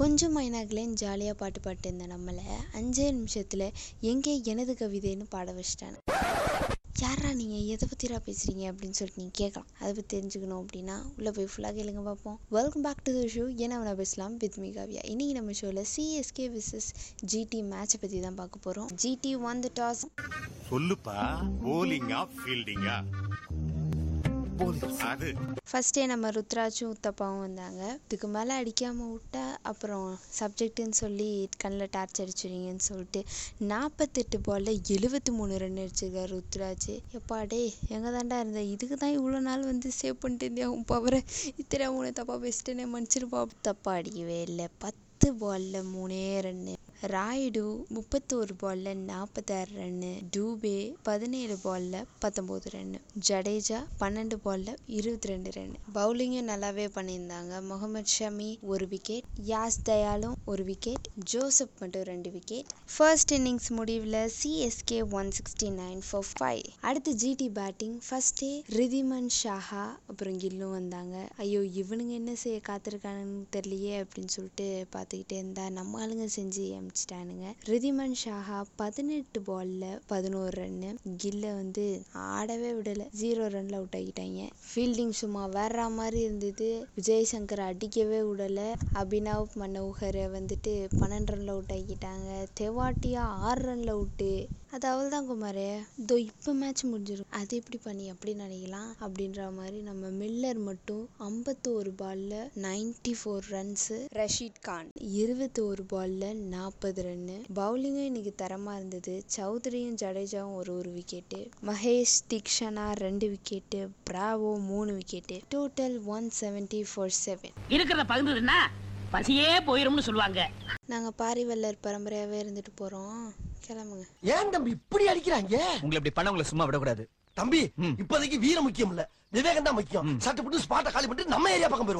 கொஞ்சம் மைனாகலேன்னு ஜாலியாக பாட்டு பாட்டு இருந்த நம்மளை. அஞ்சே நிமிஷத்தில் எங்கே எனது கவிதைன்னு பாட வச்சிட்டானு. யாரா நீங்கள் எதை பற்றிரா பேசுகிறீங்க அப்படின்னு சொல்லிட்டு நீங்கள் கேட்கலாம். அதை பற்றி தெரிஞ்சுக்கணும் அப்படின்னா உள்ளே போய் ஃபுல்லாக கேளுங்க பார்ப்போம் welcome back to the show என்ன வேணா பேசலாம். With me Kavya. இன்றைக்கி நம்ம ஷோவில் சிஎஸ்கே விசஸ் ஜிடி மேட்சை பற்றி தான் பார்க்க போகிறோம் ஜிடி ஒன் த டாஸ் சொல்லுப்பா. போலிங்கா ஃபீல்டிங்கா அது. ஃபஸ்ட்டே நம்ம ருத்ராஜும் உத்தப்பாவும் வந்தாங்க. இதுக்கு மேலே அடிக்காமல் விட்டா அப்புறம் சப்ஜெக்ட்டுன்னு சொல்லி கண்ணில் டார்ச் அடிச்சிடுவீங்கன்னு சொல்லிட்டு நாற்பத்தெட்டு பாலில் எழுபத்தி மூணு ரன் அடிச்சிருக்காரு ருத்ராஜ். எப்பா டே எங்கே தாண்டா இருந்த? இதுக்கு தான் இவ்வளோ நாள் வந்து சேவ் பண்ணிட்டு இருந்தேன் உன் பவரை இத்தனை மூணு தப்பாக பெஸ்ட்டுனே மன்னிச்சிருப்பா. தப்பா அடிக்கவே இல்லை. பத்து பாலில் மூணே ரன்னு ராயுடு முப்பத்தோரு பாலில் நாற்பத்தாறு ரன்னு டூபே பதினேழு பாலில் பத்தொம்போது ரன்னு ஜடேஜா பன்னெண்டு பாலில் இருபத்தி ரெண்டு ரன்னு பவுலிங்கும் நல்லாவே பண்ணியிருந்தாங்க. முகமது ஷமி ஒரு விக்கெட் யாஸ் தயாலும் ஒரு விக்கெட் ஜோசப் மட்டும் ரெண்டு விக்கெட் ஃபர்ஸ்ட் இன்னிங்ஸ் முடிவில் CSK one sixty nine four five அடுத்து ஜிடி பேட்டிங் ஃபர்ஸ்டே ரிதிமன் ஷாஹா அப்புறம் கில்லும் வந்தாங்க. ஐயோ இவனுங்க என்ன செய்ய காத்திருக்கானுன்னு தெரியலையே அப்படின்னு சொல்லிட்டு பார்த்துக்கிட்டே இருந்தா நம்ம ஆளுங்க செஞ்சு ஆரம்பிச்சிட்டானுங்க. ரிதிமன் ஷாஹா பதினெட்டு பால்ல பதினோரு ரன்னு கில்ல வந்து ஆடவே விடல. ஜீரோ ரன்ல அவுட் ஆகிட்டாங்க. ஃபீல்டிங் சும்மா வேற மாதிரி இருந்தது. விஜய் சங்கர் அடிக்கவே விடல. அபினவ் மனோகரை வந்துட்டு பன்னெண்டு ரன்ல அவுட் ஆக்கிட்டாங்க தெவாட்டியா ஆறு ரன்ல அவுட்டு அது அவள் தான் குமாரே. இதோ இப்போ மேட்ச் முடிஞ்சிடும் அது எப்படி பண்ணி அப்படி நினைக்கலாம் அப்படின்ற மாதிரி நம்ம மில்லர் மட்டும் ஐம்பத்தோரு பால்ல ninety four runs Rashid Khan இருபத்தோரு பால்ல நாற்பது ரன்னு பவுலிங்கும் இன்னைக்கு தரமாக இருந்தது. சௌத்ரியும் ஜடேஜாவும் ஒரு ஒரு விக்கெட்டு மகேஷ் தீக்ஷனா ரெண்டு விக்கெட்டு பிராவோ மூணு wicket total one seventy four seven இருக்கிறத பகிர்ந்ததுன்னா பசியே போயிரும்னு சொல்லுவாங்க. நாங்கள் பாரிவல்லர் பரம்பரையாகவே இருந்துட்டு போகிறோம் கிளம்புங்க. ஏன் தம்பி இப்படி அடிக்கிறாங்க? உங்களை இப்படி பண்ண உங்களை சும்மா விடக்கூடாது. தம்பி. இப்போதைக்கு வீரம் முக்கியம் இல்ல. விவேகம் தான் முக்கியம். சட்டு போட்டு ஸ்பாட்டை காலி பண்ணிட்டு நம்ம ஏரியா பக்கம் போயிருவோம்.